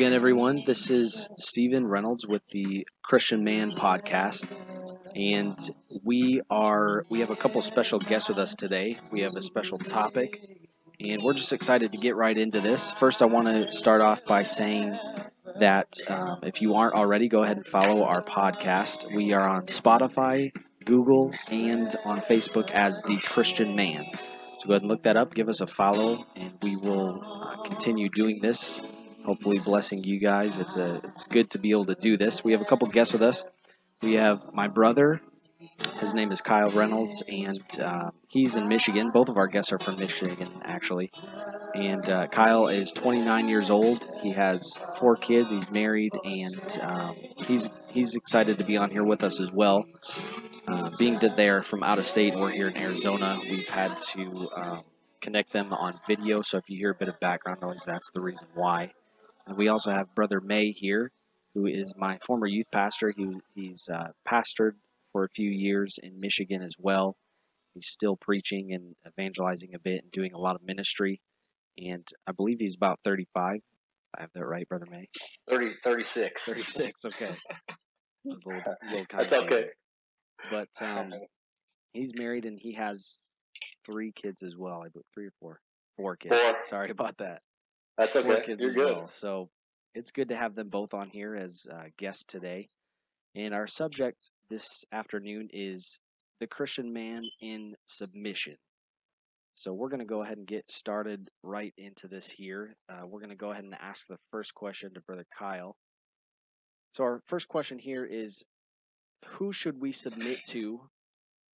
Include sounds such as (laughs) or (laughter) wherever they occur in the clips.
Again, everyone. This is Stephen Reynolds with the Christian Man podcast, and we are we have a couple special guests with us today. We have a special topic, and we're just excited to get right into this. First, I want to start off by saying that um, if you aren't already, go ahead and follow our podcast. We are on Spotify, Google, and on Facebook as the Christian Man. So go ahead and look that up, give us a follow, and we will uh, continue doing this. Hopefully, blessing you guys. It's a it's good to be able to do this. We have a couple guests with us. We have my brother. His name is Kyle Reynolds, and uh, he's in Michigan. Both of our guests are from Michigan, actually. And uh, Kyle is 29 years old. He has four kids. He's married, and um, he's he's excited to be on here with us as well. Uh, being that they are from out of state, we're here in Arizona. We've had to um, connect them on video, so if you hear a bit of background noise, that's the reason why. And we also have Brother May here, who is my former youth pastor. He, he's uh, pastored for a few years in Michigan as well. He's still preaching and evangelizing a bit and doing a lot of ministry. And I believe he's about 35. I have that right, Brother May? 30, 36. 36, okay. (laughs) That little, little That's okay. But um, (laughs) he's married and he has three kids as well. I believe three or four. Four kids. Four. Sorry about that. That's Four okay. kids You're as good. well. So it's good to have them both on here as uh, guests today. And our subject this afternoon is the Christian man in submission. So we're going to go ahead and get started right into this here. Uh, we're going to go ahead and ask the first question to Brother Kyle. So our first question here is who should we submit to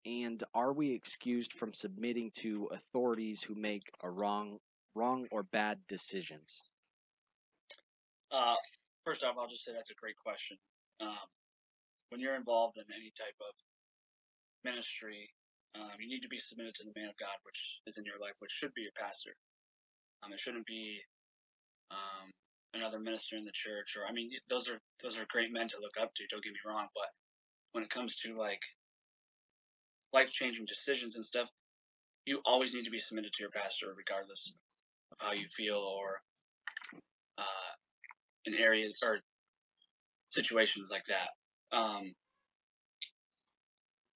and are we excused from submitting to authorities who make a wrong wrong or bad decisions? Uh, first off, I'll just say that's a great question. Um, when you're involved in any type of ministry, um, you need to be submitted to the man of God, which is in your life, which should be your pastor. Um, it shouldn't be um, another minister in the church, or I mean, those are those are great men to look up to. Don't get me wrong, but when it comes to like life changing decisions and stuff, you always need to be submitted to your pastor, regardless of how you feel or uh, in areas or situations like that. Um,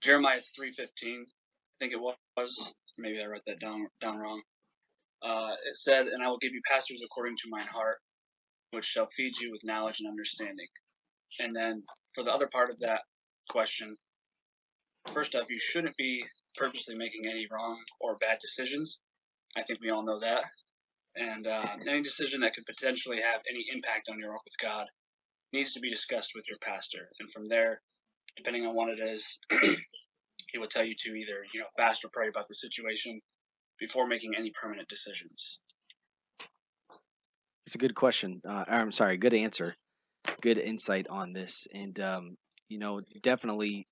Jeremiah three fifteen, I think it was. Maybe I wrote that down down wrong. Uh, it said, "And I will give you pastors according to mine heart, which shall feed you with knowledge and understanding." And then for the other part of that question, first off, you shouldn't be purposely making any wrong or bad decisions. I think we all know that. And uh, any decision that could potentially have any impact on your walk with God needs to be discussed with your pastor. And from there, depending on what it is, (clears throat) he will tell you to either you know fast or pray about the situation before making any permanent decisions. It's a good question. Uh, I'm sorry, good answer. Good insight on this. And, um, you know, definitely,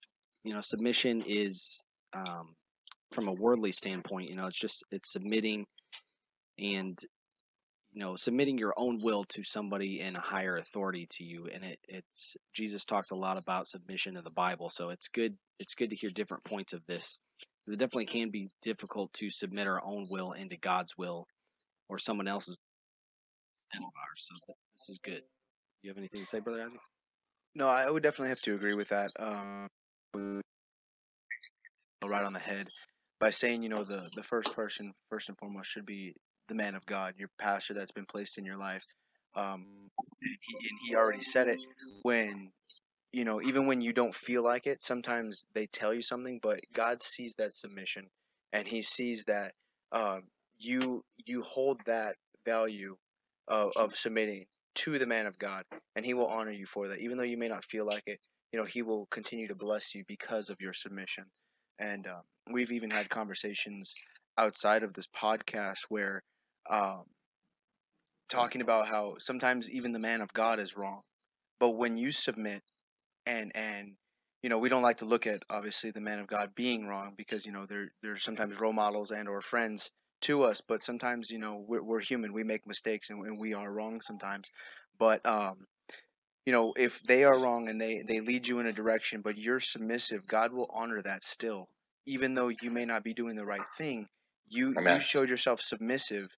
you know, submission is, um, from a worldly standpoint, you know, it's just, it's submitting and, you know, submitting your own will to somebody in a higher authority to you. And it, it's, Jesus talks a lot about submission in the Bible. So it's good, it's good to hear different points of this. Because it definitely can be difficult to submit our own will into God's will or someone else's. So this is good. You have anything to say, Brother Isaac? No, I would definitely have to agree with that. Um, right on the head by saying, you know, the the first person, first and foremost, should be the man of God, your pastor that's been placed in your life. Um, and he, and he already said it when, you know, even when you don't feel like it, sometimes they tell you something, but God sees that submission, and He sees that um, you you hold that value of, of submitting to the man of God, and He will honor you for that, even though you may not feel like it. You know, He will continue to bless you because of your submission. And um, we've even had conversations outside of this podcast where um, talking about how sometimes even the man of God is wrong, but when you submit and and you know we don't like to look at obviously the man of God being wrong because you know they're they're sometimes role models and or friends to us, but sometimes you know we're, we're human, we make mistakes and, and we are wrong sometimes, but um, you know if they are wrong and they they lead you in a direction but you're submissive god will honor that still. Even though you may not be doing the right thing you you showed yourself submissive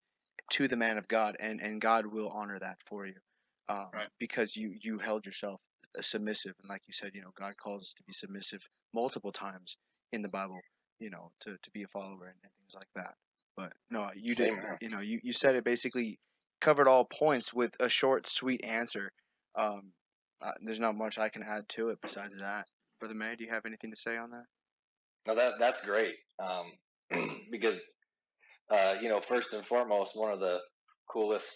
to the man of god and and god will honor that for you um, Right. because you you held yourself uh, submissive, and like you said, you know, God calls us to be submissive multiple times in the Bible, you know, to, to be a follower and, and things like that. But no, you did, Amen. you know, you, you said it basically covered all points with a short, sweet answer. Um, uh, there's not much I can add to it besides that. Brother May, do you have anything to say on that? No, that that's great. Um, (clears throat) because uh, you know, first and foremost, one of the coolest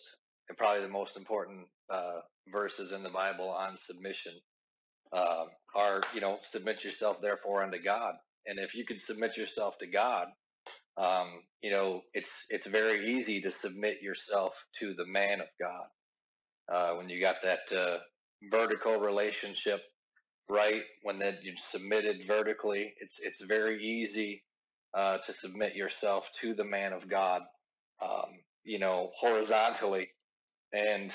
and probably the most important uh, verses in the Bible on submission uh, are, you know, submit yourself therefore unto God. And if you can submit yourself to God, um, you know, it's it's very easy to submit yourself to the man of God. Uh, when you got that uh, vertical relationship right, when that you submitted vertically, it's it's very easy uh, to submit yourself to the man of God, um, you know, horizontally, and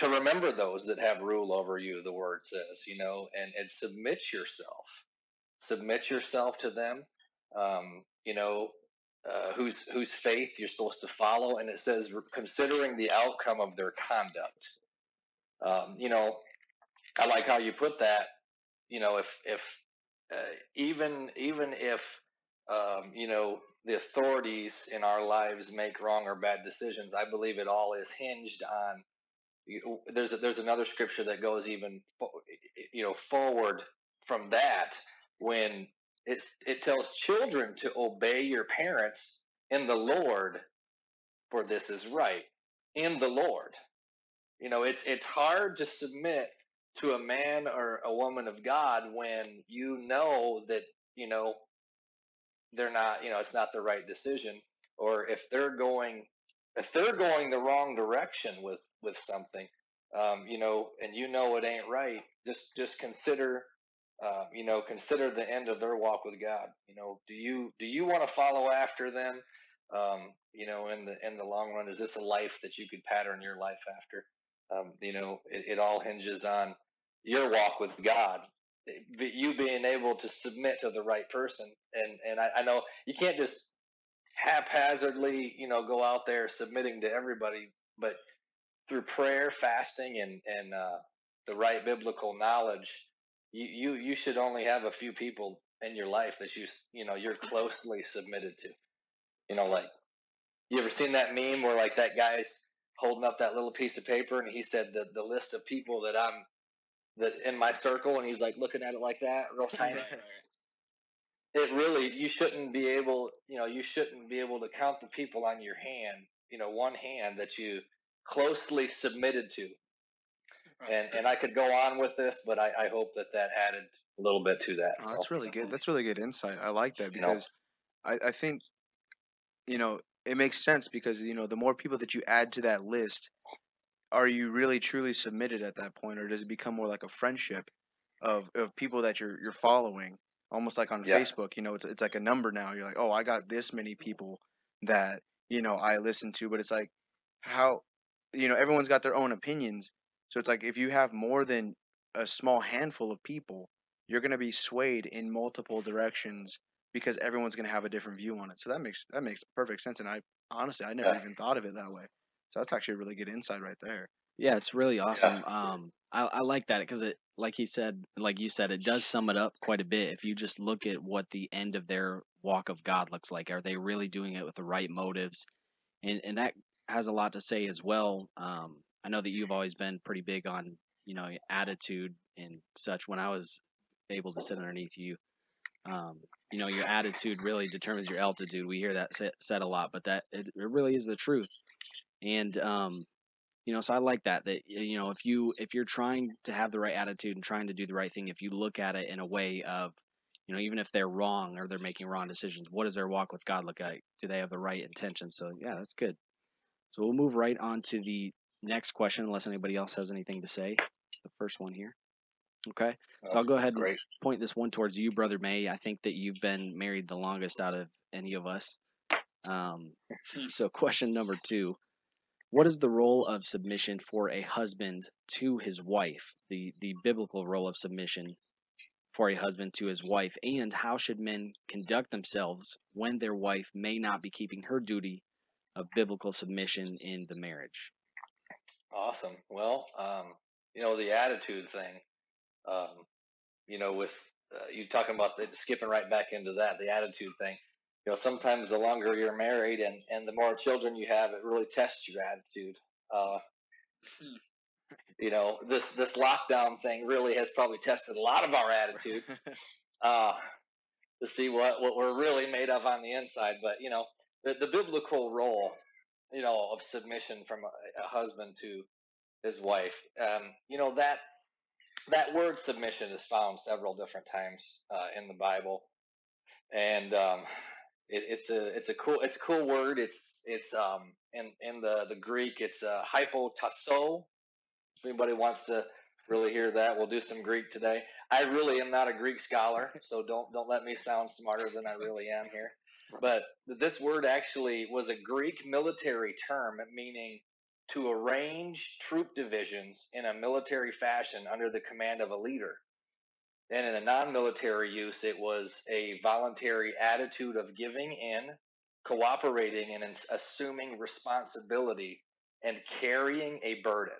to remember those that have rule over you. The word says, you know, and and submit yourself, submit yourself to them, um, you know. Uh, whose whose faith you're supposed to follow, and it says considering the outcome of their conduct. Um, you know, I like how you put that. You know, if if uh, even even if um, you know the authorities in our lives make wrong or bad decisions, I believe it all is hinged on. There's a, there's another scripture that goes even you know forward from that when it's it tells children to obey your parents in the Lord, for this is right in the Lord. You know, it's it's hard to submit to a man or a woman of God when you know that, you know, they're not, you know, it's not the right decision or if they're going if they're going the wrong direction with with something, um, you know, and you know it ain't right, just just consider uh, you know, consider the end of their walk with God. You know, do you do you want to follow after them? Um, you know, in the in the long run, is this a life that you could pattern your life after? Um, you know, it, it all hinges on your walk with God, you being able to submit to the right person. And and I, I know you can't just haphazardly, you know, go out there submitting to everybody, but through prayer, fasting, and and uh, the right biblical knowledge, you, you you should only have a few people in your life that you you know you're closely submitted to. You know, like you ever seen that meme where like that guy's holding up that little piece of paper and he said the the list of people that I'm that in my circle and he's like looking at it like that, real (laughs) tiny. Right, right. It really you shouldn't be able you know, you shouldn't be able to count the people on your hand, you know, one hand that you closely submitted to. Right. And and I could go on with this, but I, I hope that that added a little bit to that. Oh, so. that's really good. That's really good insight. I like that You know. because I, I think, you know, it makes sense because, you know, the more people that you add to that list, are you really truly submitted at that point, or does it become more like a friendship of, of people that you're you're following, almost like on Yeah. Facebook? You know, it's it's like a number now. You're like, oh, I got this many people that you know I listen to, but it's like how, you know, everyone's got their own opinions. So it's like if you have more than a small handful of people, you're gonna be swayed in multiple directions because everyone's gonna have a different view on it. So that makes that makes perfect sense. And I honestly I never Yeah. even thought of it that way. So that's actually a really good insight right there. Yeah, it's really awesome. Um, I, I like that because it, like he said, like you said, it does sum it up quite a bit. If you just look at what the end of their walk of God looks like, are they really doing it with the right motives? And and that has a lot to say as well. Um, I know that you've always been pretty big on you know attitude and such. When I was able to sit underneath you, um, you know your attitude really determines your altitude. We hear that said a lot, but that it, it really is the truth. And um, you know so i like that that you know if you if you're trying to have the right attitude and trying to do the right thing if you look at it in a way of you know even if they're wrong or they're making wrong decisions what does their walk with god look like? Do they have the right intentions so yeah that's good. So we'll move right on to the next question unless anybody else has anything to say. The first one here. Okay. So i'll go ahead and point this one towards you brother may. I think that you've been married the longest out of any of us. Um, (laughs) so question number two what is the role of submission for a husband to his wife the the biblical role of submission for a husband to his wife and how should men conduct themselves when their wife may not be keeping her duty of biblical submission in the marriage Awesome. Well, um, you know, the attitude thing, um, you know, with uh, you talking about the, skipping right back into that, the attitude thing. You know, sometimes the longer you're married and, and the more children you have, it really tests your attitude. Uh, Hmm. you know, this this lockdown thing really has probably tested a lot of our attitudes (laughs) uh, to see what, what we're really made of on the inside. But you know, the, the biblical role, you know, of submission from a, a husband to his wife, um, you know that that word submission is found several different times uh, in the Bible, and um, it, it's a it's a cool it's a cool word. It's it's um in in the the Greek it's uh, hypotasso. If anybody wants to really hear that, we'll do some Greek today. I really am not a Greek scholar, (laughs) so don't don't let me sound smarter than I really am here. But this word actually was a Greek military term meaning to arrange troop divisions in a military fashion under the command of a leader. And in the non military use, it was a voluntary attitude of giving in, cooperating, and assuming responsibility and carrying a burden.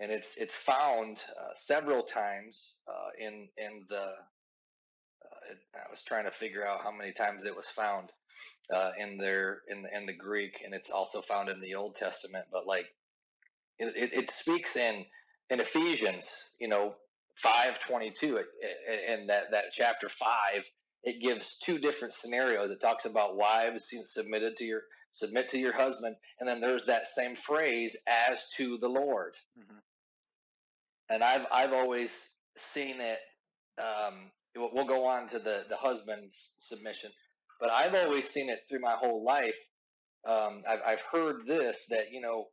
And it's it's found uh, several times uh, in in the. Uh, I was trying to figure out how many times it was found uh, in their in in the Greek, and it's also found in the Old Testament. But like, it, it, it speaks in in Ephesians, you know, 522 and that that chapter 5 it gives two different scenarios. It talks about wives submitted to your submit to your husband and then there's that same phrase as to the lord. Mm-hmm. and i've i've always seen it um, we'll go on to the the husband's submission but i've always seen it through my whole life. Um, I've, I've heard this that you know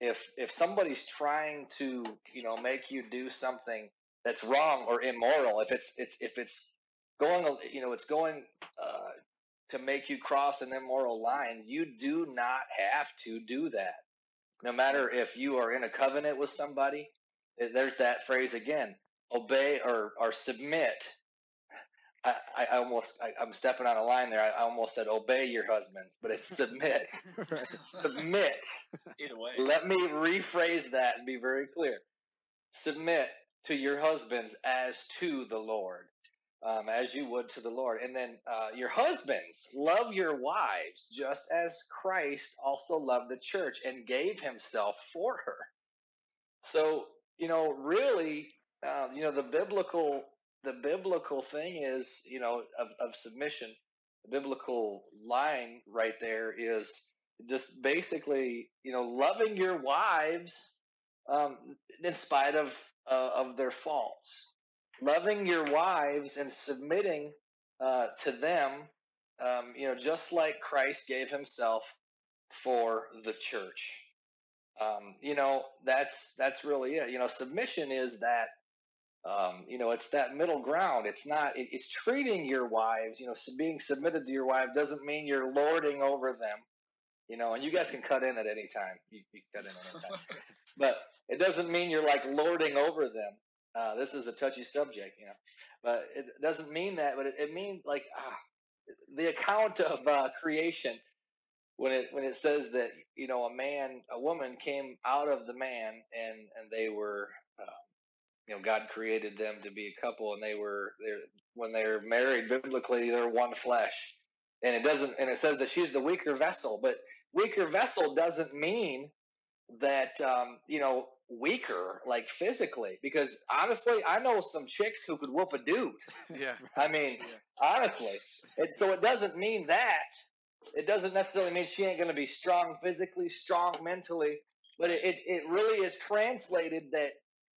if if somebody's trying to you know make you do something that's wrong or immoral, if it's it's if it's going you know it's going uh, to make you cross an immoral line, you do not have to do that. No matter if you are in a covenant with somebody, there's that phrase again: obey or or submit. I, I almost I, am stepping on a line there. I, almost said obey your husbands, but it's submit. (laughs) submit. Either way. Let me rephrase that and be very clear. Submit to your husbands as to the Lord, um, as you would to the Lord. And then uh, your husbands, love your wives just as Christ also loved the church and gave himself for her. So, you know, really, uh, you know, the biblical the biblical thing is, you know, of, of submission. The biblical line right there is just basically, you know, loving your wives um, in spite of uh, of their faults, loving your wives and submitting uh, to them, um, you know, just like Christ gave Himself for the church. Um, you know, that's that's really it. You know, submission is that. Um, you know, it's that middle ground. It's not. It, it's treating your wives. You know, being submitted to your wife doesn't mean you're lording over them you know, and you guys can cut in at any time. You, you cut in at any time. (laughs) but it doesn't mean you're like lording over them. Uh, this is a touchy subject, you know, but it doesn't mean that. But it, it means like ah, the account of uh, creation when it when it says that you know a man, a woman came out of the man, and and they were. Uh, you know, God created them to be a couple, and they were they when they're married biblically, they're one flesh. And it doesn't, and it says that she's the weaker vessel, but weaker vessel doesn't mean that um, you know weaker like physically because honestly i know some chicks who could whoop a dude. (laughs) Yeah. I mean yeah. honestly. It's, so it doesn't mean that it doesn't necessarily mean she ain't going to be strong physically strong mentally but it, it, it really is translated that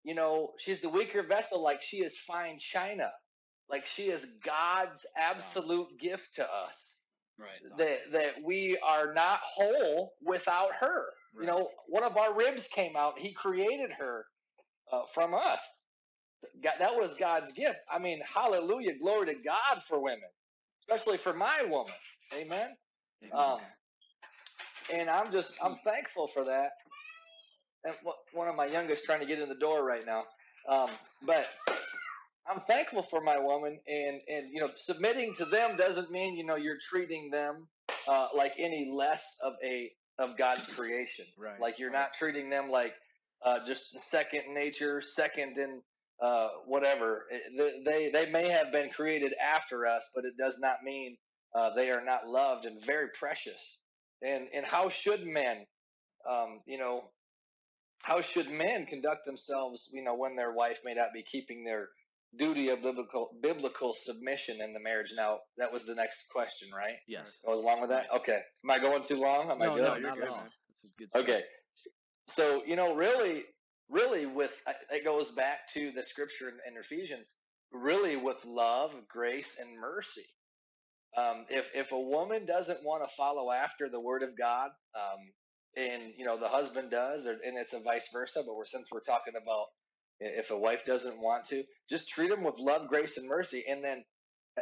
you know she's the weaker vessel like she is fine china like she is god's absolute wow. gift to us Right. That awesome. that we are not whole without her. Right. You know, one of our ribs came out. He created her uh, from us. God, that was God's gift. I mean, hallelujah, glory to God for women, especially for my woman. Amen. Amen. Um, and I'm just I'm thankful for that. And one of my youngest trying to get in the door right now. Um, but I'm thankful for my woman, and and you know, submitting to them doesn't mean you know you're treating them uh, like any less of a of God's creation. (laughs) Right. Like you're not treating them like uh, just second nature, second in uh, whatever. It- They they may have been created after us, but it does not mean uh, they are not loved and very precious. And and how should men, um, you know, how should men conduct themselves, you know, when their wife may not be keeping their duty of biblical biblical submission in the marriage? Now that was the next question, right? Yes. Goes along with that. Okay. Am I going too long? Am I No, good? no, you're not good, at all. man. This is good stuff. Okay. So, you know, really, really with, it goes back to the scripture in, in Ephesians, really with love, grace, and mercy. Um, if, if a woman doesn't want to follow after the word of God, um, and, you know, the husband does, or, and it's a vice versa, but we're, since we're talking about if a wife doesn't want to, just treat them with love, grace, and mercy. And then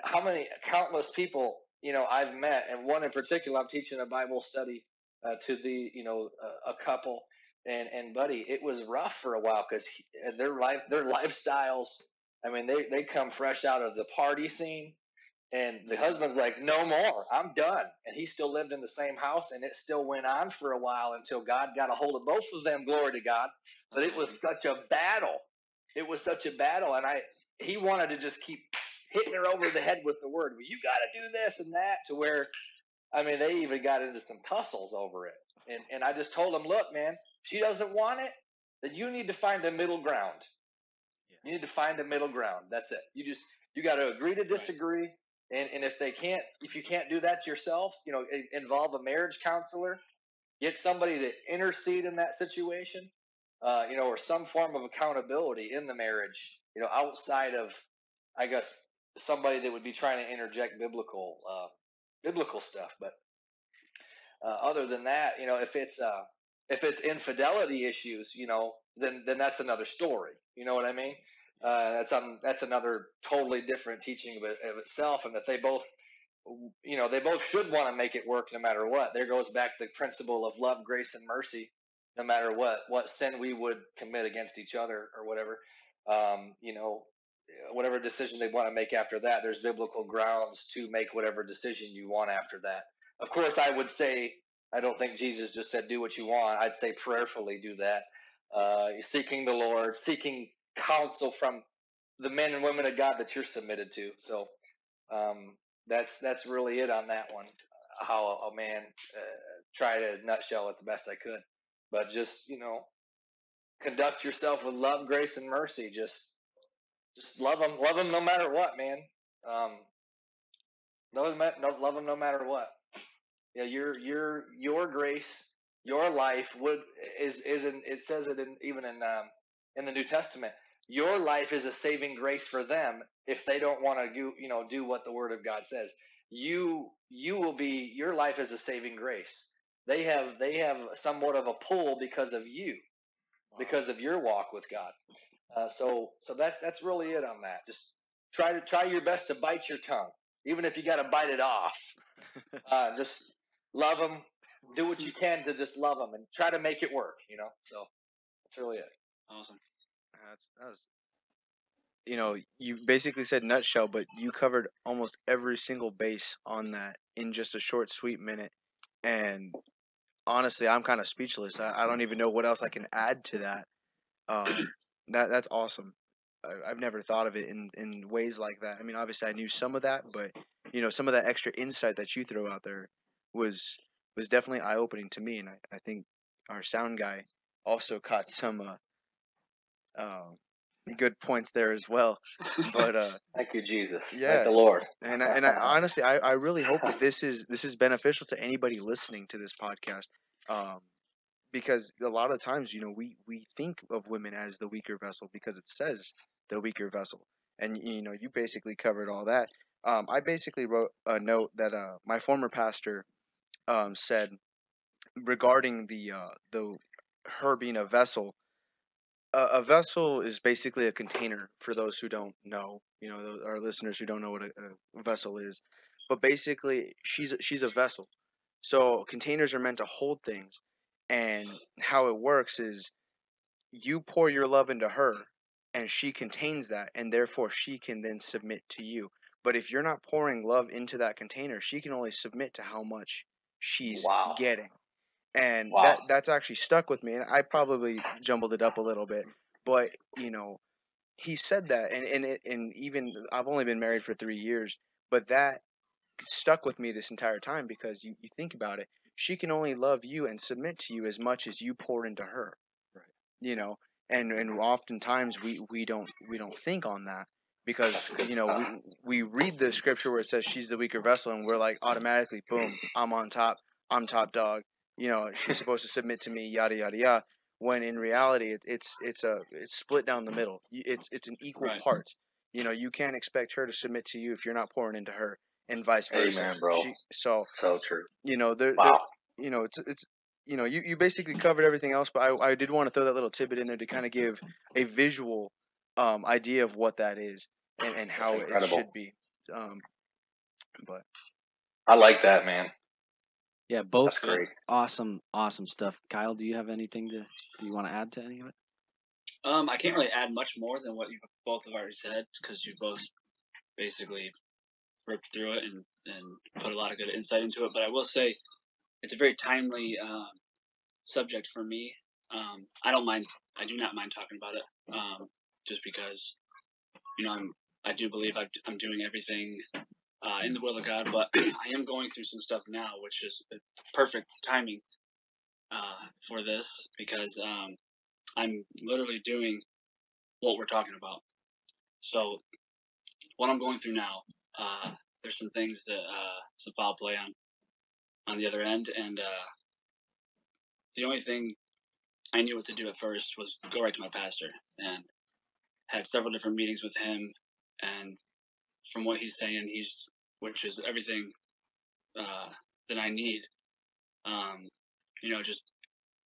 how many countless people, you know, I've met, and one in particular, I'm teaching a Bible study uh, to the you know a, a couple. And and buddy it was rough for a while because their life their lifestyles i mean they they come fresh out of the party scene. And the husband's like no more. I'm done. And he still lived in the same house and it still went on for a while until god got a hold of both of them glory to god. But it was such a battle it was such a battle and i he wanted to just keep hitting her over the head with the word well you got to do this and that to where I mean, they even got into some tussles over it. And and I just told them, look, man, she doesn't want it, then you need to find a middle ground. You need to find a middle ground. That's it. You just you got to agree to disagree. And and if they can't, if you can't do that yourselves, you know, involve a marriage counselor, get somebody to intercede in that situation, uh, you know, or some form of accountability in the marriage, you know, outside of, I guess, somebody that would be trying to interject biblical uh, biblical stuff. But uh, other than that, you know, if it's uh, if it's infidelity issues, you know, then then that's another story. You know what I mean? Uh, that's um, that's another totally different teaching of, it, of itself, and that they both, you know, they both should want to make it work no matter what. There goes back the principle of love, grace, and mercy, no matter what what sin we would commit against each other or whatever. Um, you know, whatever decision they want to make after that, there's biblical grounds to make whatever decision you want after that. Of course, I would say, I don't think Jesus just said, do what you want. I'd say prayerfully do that. Uh, seeking the Lord, seeking counsel from the men and women of God that you're submitted to. So um, that's that's really it on that one. How a man uh, try to nutshell it the best I could, but just you know, conduct yourself with love, grace, and mercy. Just just love them, love them no matter what, man. Um, love them, no, love them no matter what. Yeah, your your your grace, your life would is is in it says it in even in um, in the New Testament. Your life is a saving grace for them if they don't want to do you know do what the Word of God says. You you will be your life is a saving grace. They have they have somewhat of a pull because of you, because of your walk with God. Uh, so so that's that's really it on that. Just try to try your best to bite your tongue, even if you got to bite it off. (laughs) Uh, just love them. Do what you (laughs) can to just love them and try to make it work. You know. So that's really it. Awesome. That's that was. You know, you basically said nutshell, but you covered almost every single base on that in just a short, sweet minute. And honestly, I'm kind of speechless. I, I don't even know what else I can add to that. Um, (clears throat) that that's awesome. I, I've never thought of it in in ways like that. I mean, obviously, I knew some of that, but you know, some of that extra insight that you throw out there was was definitely eye opening to me, and I, I think our sound guy also caught some uh, uh, good points there as well. But uh, (laughs) Thank you, Jesus. Yeah. Thank the Lord. and I, and I (laughs) honestly, I, I really hope that this is this is beneficial to anybody listening to this podcast, um, because a lot of times, you know, we we think of women as the weaker vessel because it says the weaker vessel, and you know, you basically covered all that. Um, I basically wrote a note that uh, my former pastor um, said regarding the uh, the her being a vessel. A, a vessel is basically a container for those who don't know. You know, those, our listeners who don't know what a, a vessel is. But basically, she's a- she's a vessel. So containers are meant to hold things, and how it works is you pour your love into her, and she contains that, and therefore she can then submit to you. But if you're not pouring love into that container, she can only submit to how much she's Wow. getting. And Wow. that that's actually stuck with me and i probably jumbled it up a little bit but you know he said that and and, it, and even i've only been married for three years but that stuck with me this entire time because you, you think about it she can only love you and submit to you as much as you pour into her Right. you know and and oftentimes we we don't we don't think on that because you know we, we read the scripture where it says she's the weaker vessel and we're like automatically boom i'm on top i'm top dog you know she's supposed to submit to me yada yada yada when in reality it, it's it's a it's split down the middle it's it's an equal Right. part you know you can't expect her to submit to you if you're not pouring into her and vice versa Amen, bro. She, so So true. you know there, Wow. you know it's it's you know you, you basically covered everything else but I, I did want to throw that little tidbit in there to kind of give a visual um idea of what that is and, and how it should be um but I like that, man. Yeah, both That's great. awesome, awesome stuff. Kyle, do you have anything to do you want to add to any of it? Um, I can't really add much more than what you both have already said because you both basically ripped through it and, and put a lot of good insight into it. But I will say it's a very timely um, subject for me. Um, I don't mind. I do not mind talking about it, um, just because you know I'm. I do believe I'm doing everything uh, in the will of God, but I am going through some stuff now, which is perfect timing uh, for this because um, I'm literally doing what we're talking about. So, what I'm going through now, uh, there's some things that uh, some foul play on on the other end, and uh, the only thing I knew what to do at first was go right to my pastor, and had several different meetings with him, and from what he's saying, he's which is everything uh, that I need. Um, you know, just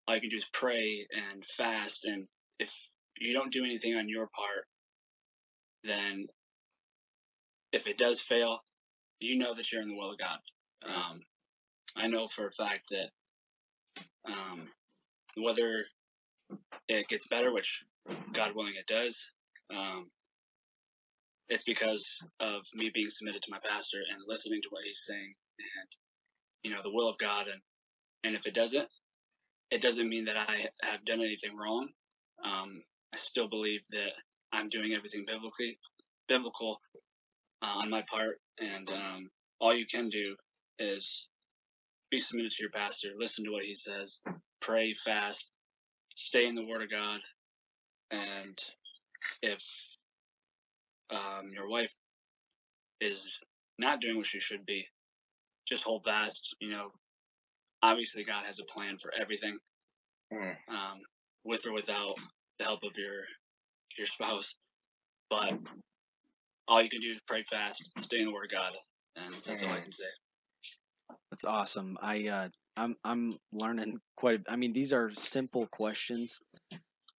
all you can do is pray and fast, and if you don't do anything on your part, then if it does fail, you know that you're in the will of God. Um, I know for a fact that um, whether it gets better, which God willing it does, um, it's because of me being submitted to my pastor and listening to what he's saying and you know the will of God. And and if it doesn't, it doesn't mean that I have done anything wrong. Um, I still believe that I'm doing everything biblically, biblical uh, on my part, and um, all you can do is be submitted to your pastor, listen to what he says, pray, fast, stay in the Word of God, and if um, your wife is not doing what she should be, just hold fast. You know, obviously God has a plan for everything, Mm. um, with or without the help of your your spouse. But all you can do is pray fast, stay in the Word of God, and that's all I Mhm. can say. That's awesome. I uh, I'm I'm learning quite. a- I mean, these are simple questions,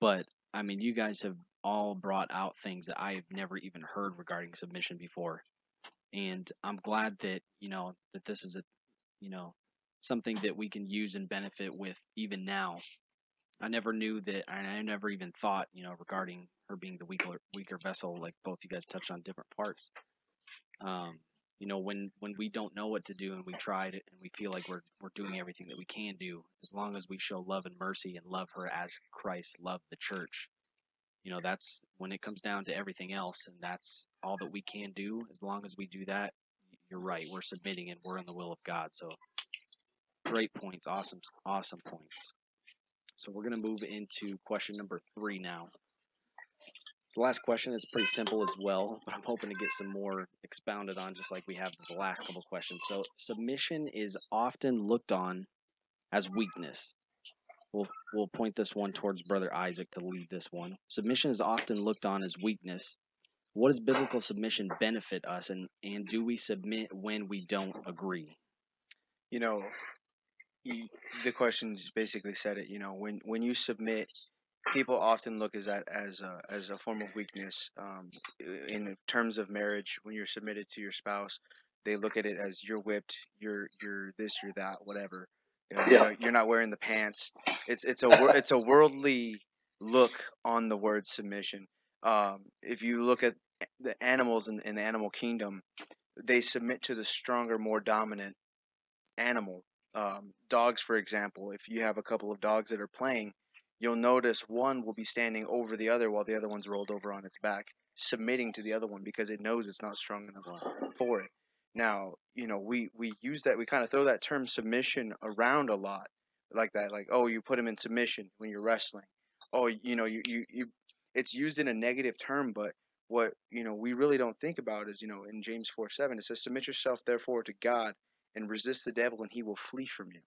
but I mean, you guys have all brought out things that I've never even heard regarding submission before, and I'm glad that you know that this is a you know something that we can use and benefit with even now. I never knew that, and I never even thought, you know, regarding her being the weaker weaker vessel. Like both you guys touched on different parts. Um, you know, when when we don't know what to do and we tried it and we feel like we're we're doing everything that we can do, as long as we show love and mercy and love her as Christ loved the church, you know, that's when it comes down to everything else, and that's all that we can do. As long as we do that, you're right. We're submitting and we're in the will of God. So, great points. Awesome, awesome points. So we're gonna move into question number three now. It's the last question. It's pretty simple as well, but I'm hoping to get some more expounded on, just like we have the last couple questions. So, submission is often looked on as weakness. We'll we'll point this one towards Brother Isaac to lead this one. Submission is often looked on as weakness. What does biblical submission benefit us, and and do we submit when we don't agree? you know y- the questions basically said it you know when when you submit people often look as that as a, as a form of weakness um, in terms of marriage when you're submitted to your spouse they look at it as you're whipped you're you're this you're that whatever you know, you Yeah. know you're not wearing the pants it's it's a it's a worldly look on the word submission um, if you look at the animals in, in the animal kingdom they submit to the stronger more dominant animal um, dogs, for example, if you have a couple of dogs that are playing, you'll notice one will be standing over the other while the other one's rolled over on its back, submitting to the other one because it knows it's not strong enough for it. Now, you know, we we use that we kind of throw that term submission around a lot, like that, like oh, you put him in submission when you're wrestling. Oh, you know, you you, you it's used in a negative term, but what you know we really don't think about is you know in James four seven it says submit yourself therefore to God and resist the devil and he will flee from you.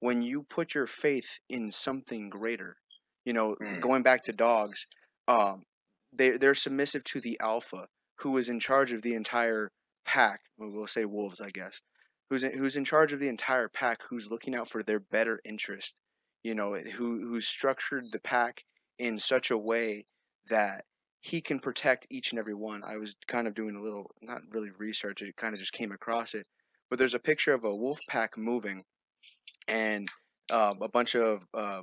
When you put your faith in something greater, you know, Mm. going back to dogs, um, they they're submissive to the alpha who is in charge of the entire pack. Well, say wolves, I guess. Who's in, who's in charge of the entire pack? Who's looking out for their better interest? You know, who who's structured the pack in such a way that he can protect each and every one. I was kind of doing a little, not really research. It kind of just came across it, but there's a picture of a wolf pack moving, and um, a bunch of um,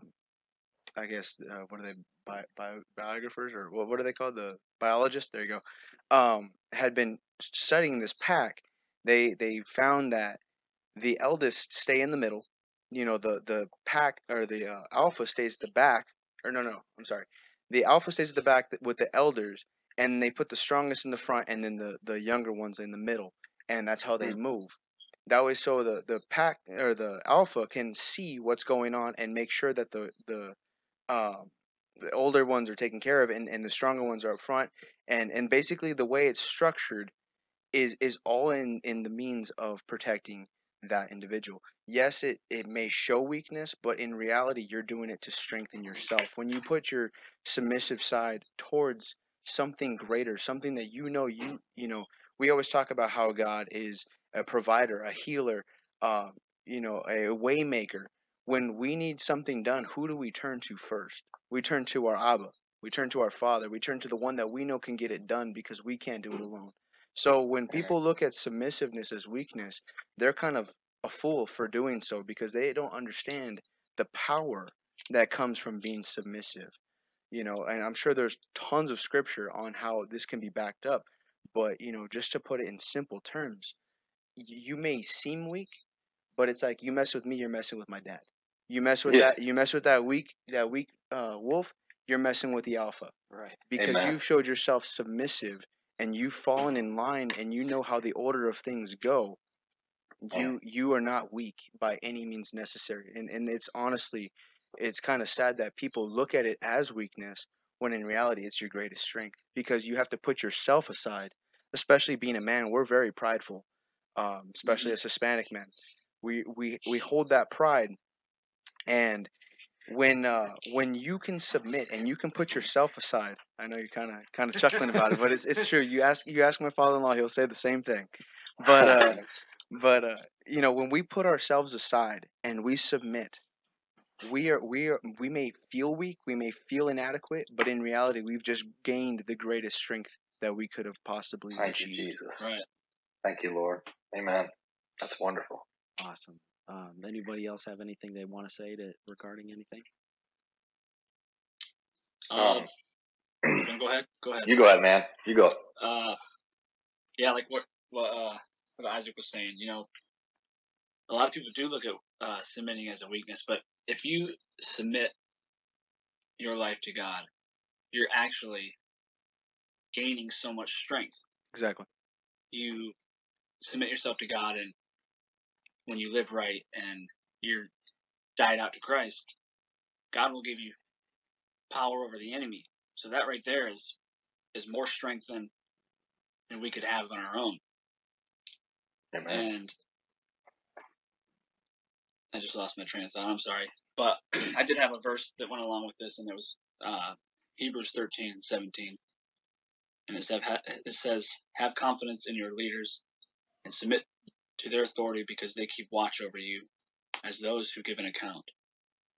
I guess uh, what are they bi- bio, biographers or what what are they called? The biologists? There you go. Um, had been studying this pack. They they found that the eldest stay in the middle. You know the the pack or the uh, alpha stays at the back or no no I'm sorry. The alpha stays at the back with the elders and they put the strongest in the front and then the the younger ones in the middle and that's how they Hmm. move. That way so the the pack or the alpha can see what's going on and make sure that the the um, the older ones are taken care of and, and the stronger ones are up front and and basically the way it's structured is is all in in the means of protecting that individual. Yes it it may show weakness but in reality you're doing it to strengthen yourself. When you put your submissive side towards something greater something that you know you you know we always talk about how god is a provider a healer um you know a waymaker when we need something done who do we turn to first? We turn to our abba. We turn to our father. We turn to the one that we know can get it done because we can't do it mm. alone. So when people look at submissiveness as weakness, they're kind of a fool for doing so because they don't understand the power that comes from being submissive. You know, and I'm sure there's tons of scripture on how this can be backed up, but you know, just to put it in simple terms, you may seem weak, but it's like you mess with me, you're messing with my dad. You mess with Yeah. that, you mess with that weak, that weak uh, wolf, you're messing with the alpha Right. because Amen. you've showed yourself submissive and you've fallen in line and you know how the order of things go you you are not weak by any means necessary and and it's honestly it's kind of sad that people look at it as weakness when in reality it's your greatest strength because you have to put yourself aside especially being a man we're very prideful um, especially as hispanic men we we we hold that pride and when uh (laughs) when you can submit and you can put yourself aside i know you're kind of kind of chuckling about it but it's it's true you ask you ask my father-in-law he'll say the same thing but uh (laughs) but uh you know when we put ourselves aside and we submit we are we are we may feel weak we may feel inadequate but in reality we've just gained the greatest strength that we could have possibly Thank you, achieved Jesus. Right. Thank you, Lord. Amen. That's wonderful. Awesome. Um, anybody else have anything they want to say to regarding anything? Um, no, go ahead. Go ahead. You go ahead, man. You go. Uh, yeah, like what what uh what Isaac was saying. You know, a lot of people do look at uh, submitting as a weakness, but if you submit your life to God, you're actually gaining so much strength. exactly You submit yourself to God, and when you live right and you're died out to Christ, God will give you power over the enemy. So that right there is is more strength than than we could have on our own. Amen. And I just lost my train of thought. I'm sorry, but (clears throat) I did have a verse that went along with this, and it was uh, Hebrews 13 and 17, and it said it says, "Have confidence in your leaders, and submit to their authority, because they keep watch over you, as those who give an account.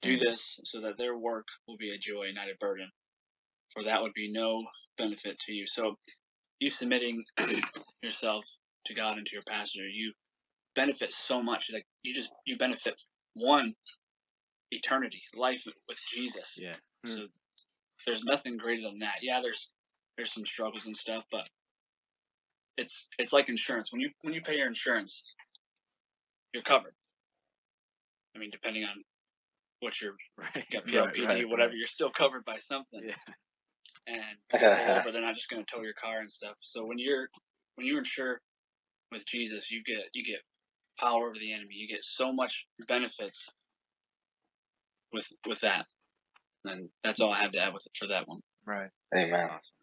Do Mm. this so that their work will be a joy, not a burden, for that would be no benefit to you." So, you submitting (clears throat) yourself to God and to your pastor, you benefit so much. Like you just you benefit one eternity, life with Jesus. Yeah. So there's nothing greater than that. Yeah, there's there's some struggles and stuff, but it's it's like insurance. When you when you pay your insurance, you're covered. I mean, depending on what you're (laughs) Right. got PLPD, right, whatever, you're still covered by something. Yeah. And (laughs) whatever, they're not just going to tow your car and stuff. So when you're when you insure with Jesus, you get you get power over the enemy. You get so much benefits with with that. And that's all I have to add with it for that one. Right. Amen. Awesome.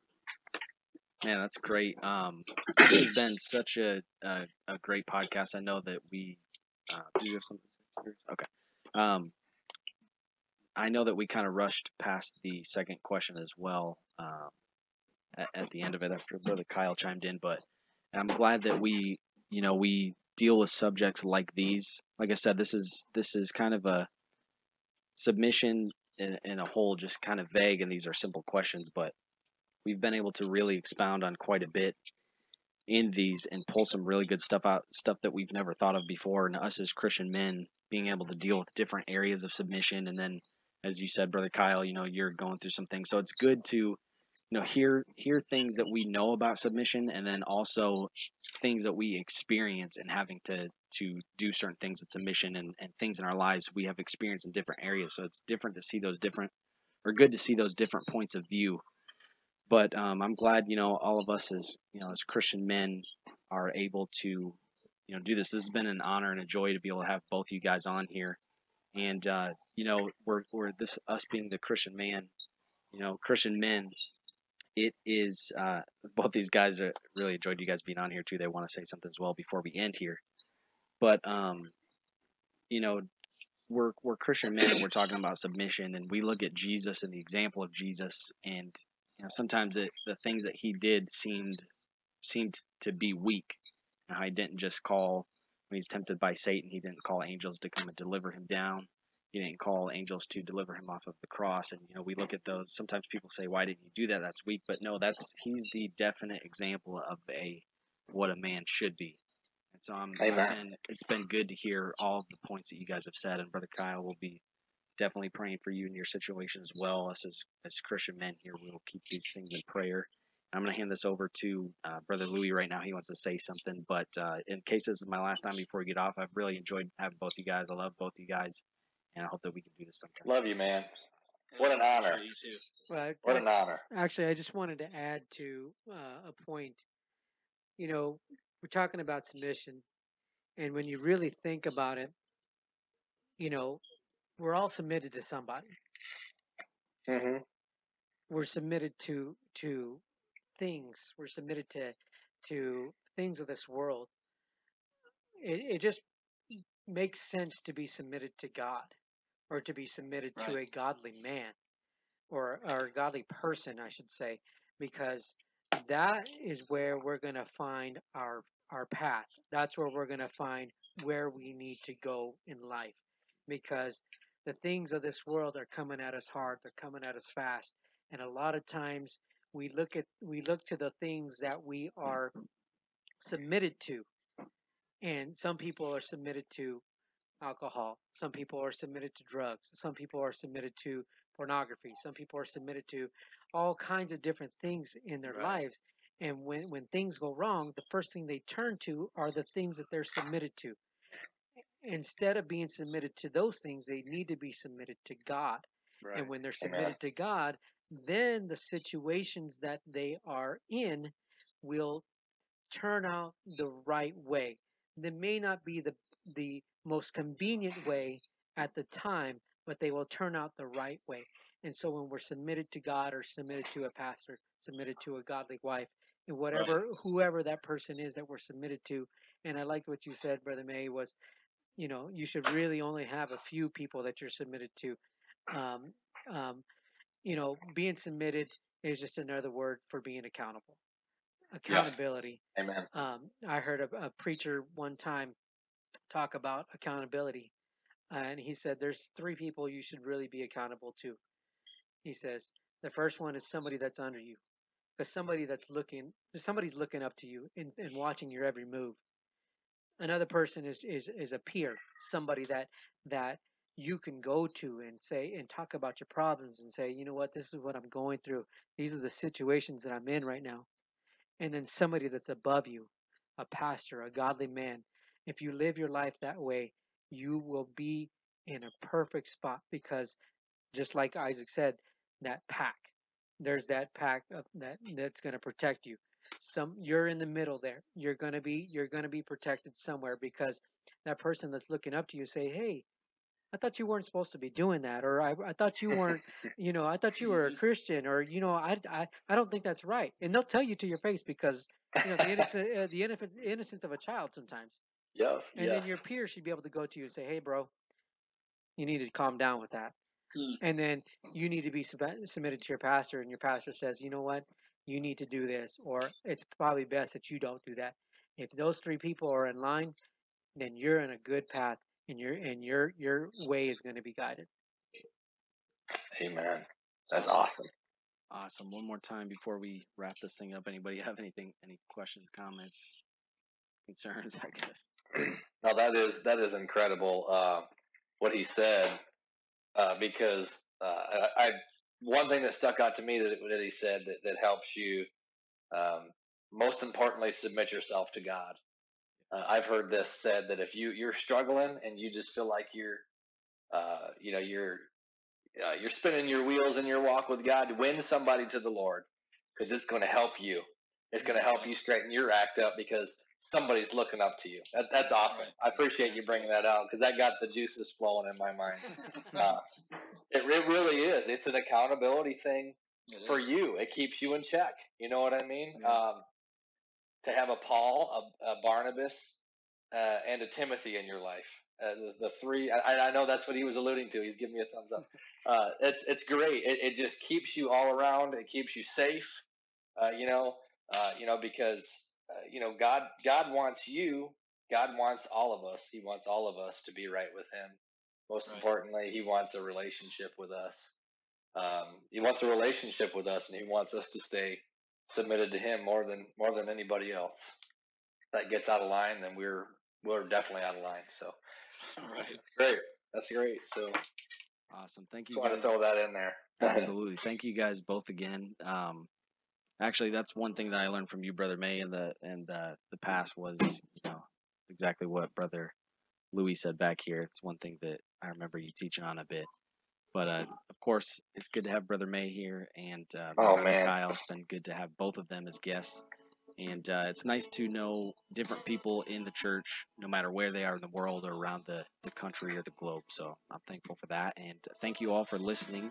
Man, that's great. Um, this has been such a, a a great podcast. I know that we uh, you have something? Okay. Um, I know that we kind of rushed past the second question as well um, at, at the end of it after Brother Kyle chimed in, but I'm glad that we, you know, we deal with subjects like these. Like I said, this is this is kind of a submission in, in a whole, just kind of vague, and these are simple questions, but we've been able to really expound on quite a bit in these and pull some really good stuff out, stuff that we've never thought of before. And us as Christian men being able to deal with different areas of submission, and then, as you said, brother Kyle, you know, you're going through some things, so it's good to, you know, hear hear things that we know about submission, and then also things that we experience and having to to do certain things at submission and, and things in our lives we have experienced in different areas. So it's different to see those different, or good to see those different points of view but um, I'm glad you know all of us as you know as Christian men are able to you know do this. This has been an honor and a joy to be able to have both you guys on here, and uh, you know we're we're this us being the Christian man, you know Christian men. It is uh, (laughs) both these guys are really enjoyed you guys being on here too. They want to say something as well before we end here, but um, you know we're we're Christian men and we're talking about submission and we look at Jesus and the example of Jesus and you know sometimes it, the things that he did seemed seemed to be weak. And how he didn't just call when he's tempted by Satan he didn't call angels to come and deliver him down. He didn't call angels to deliver him off of the cross. And you know we look at those sometimes people say why didn't you do that? That's weak. But no that's he's the definite example of a what a man should be. And so I'm, been, it's been good to hear all the points that you guys have said and brother Kyle will be definitely praying for you in your situation as well. Us as, as Christian men here, we will keep these things in prayer. I'm going to hand this over to uh, Brother Louis right now. He wants to say something, but uh, in case this is my last time before we get off, I've really enjoyed having both you guys. I love both you guys, and I hope that we can do this sometime. Love you, man. What an honor. You too. Well, What an honor. actually, I just wanted to add to uh, a point. You know, we're talking about submission, and when you really think about it, you know, we're all submitted to somebody. hmm We're submitted to to things. We're submitted to to things of this world. It, it just makes sense to be submitted to God, or to be submitted to a godly man, or or a godly person, I should say, because that is where we're going to find our our path. That's where we're going to find where we need to go in life, because the things of this world are coming at us hard. They're coming at us fast, and a lot of times we look at we look to the things that we are submitted to, and some people are submitted to alcohol. Some people are submitted to drugs. Some people are submitted to pornography. Some people are submitted to all kinds of different things in their Right. lives. And when, when things go wrong, the first thing they turn to are the things that they're submitted to. Instead of being submitted to those things, they need to be submitted to God. And when they're Amen. submitted to God, then the situations that they are in will turn out the right way. They may not be the the most convenient way at the time, but they will turn out the right way. And so when we're submitted to God or submitted to a pastor, submitted to a godly wife, and whatever whoever that person is that we're submitted to, and I liked what you said, Brother May, was you know, you should really only have a few people that you're submitted to. Um, um, you know, being submitted is just another word for being accountable. Accountability. Amen. Um, I heard a, a preacher one time talk about accountability, and he said there's three people you should really be accountable to. He says the first one is somebody that's under you, because somebody that's looking, somebody's looking up to you and, and watching your every move. Another person is, is is a peer, somebody that that you can go to and say and talk about your problems and say, you know what, this is what I'm going through. These are the situations that I'm in right now. And then somebody that's above you, a pastor, a godly man. If you live your life that way, you will be in a perfect spot because just like Isaac said, that pack. There's that pack of that that's going to protect you. Some you're in the middle there. You're going to be you're going to be protected somewhere because that person that's looking up to you say, "Hey, I thought you weren't supposed to be doing that," or "I, I thought you weren't, (laughs) you know, I thought you were a Christian," or you know, I, I, I don't think that's right, and they'll tell you to your face because you know the innocent, (laughs) uh, the innocent, innocence of a child sometimes, Yes. and then your peers should be able to go to you and say, "Hey, bro, you need to calm down with that," Hmm. and then you need to be sub- submitted to your pastor, and your pastor says, "You know what, you need to do this," or it's probably best that you don't do that. If those three people are in line, then you're in a good path, and your and your your way is going to be guided. Amen. That's awesome. Awesome. One more time before we wrap this thing up. Anybody (laughs) have anything? Any questions, comments, concerns? (laughs) I guess. (clears throat) No, that is that is incredible. Uh, what he said, uh, because uh, I, I one thing that stuck out to me that, that he said that, that helps you. Um, most importantly, submit yourself to God. Uh, I've heard this said that if you you're struggling and you just feel like you're, uh, you know, you're uh, you're spinning your wheels in your walk with God, win somebody to the Lord because it's going to help you. It's going to help you straighten your act up because somebody's looking up to you. That, that's awesome. I appreciate you bringing that out because that got the juices flowing in my mind. (laughs) Uh, it, it really is. It's an accountability thing It for is. you. It keeps you in check. You know what I mean? Yeah. Um, to have a Paul, a, a Barnabas, uh, and a Timothy in your life. Uh, the, the three, I, I know that's what he was alluding to. He's giving me a thumbs up. (laughs) Uh, it, it's great. It, it just keeps you all around. It keeps you safe. Uh, you know, uh, you know because uh, you know God. God wants you. God wants all of us. He wants all of us to be right with Him. Most Right. importantly, He wants a relationship with us. Um, he wants a relationship with us, and He wants us to stay submitted to Him more than more than anybody else. If that gets out of line, then we're we're definitely out of line. So (laughs) Right. great. That's great. So Awesome. Thank you just wanted guys. to throw that in there. (laughs) Absolutely. Thank you guys both again. Um, actually, that's one thing that I learned from you, brother May, in the and the the past was you know exactly what brother Louis said back here. It's one thing that I remember you teaching on a bit. But uh, of course, it's good to have brother May here and uh, Oh, brother man. Kyle. It's been good to have both of them as guests. And uh, it's nice to know different people in the church, no matter where they are in the world or around the, the country or the globe. So I'm thankful for that. And thank you all for listening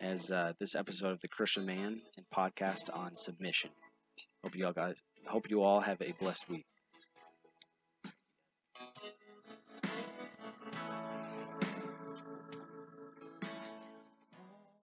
as uh, this episode of the Christian Man and podcast on submission. Hope you all guys, hope you all have a blessed week.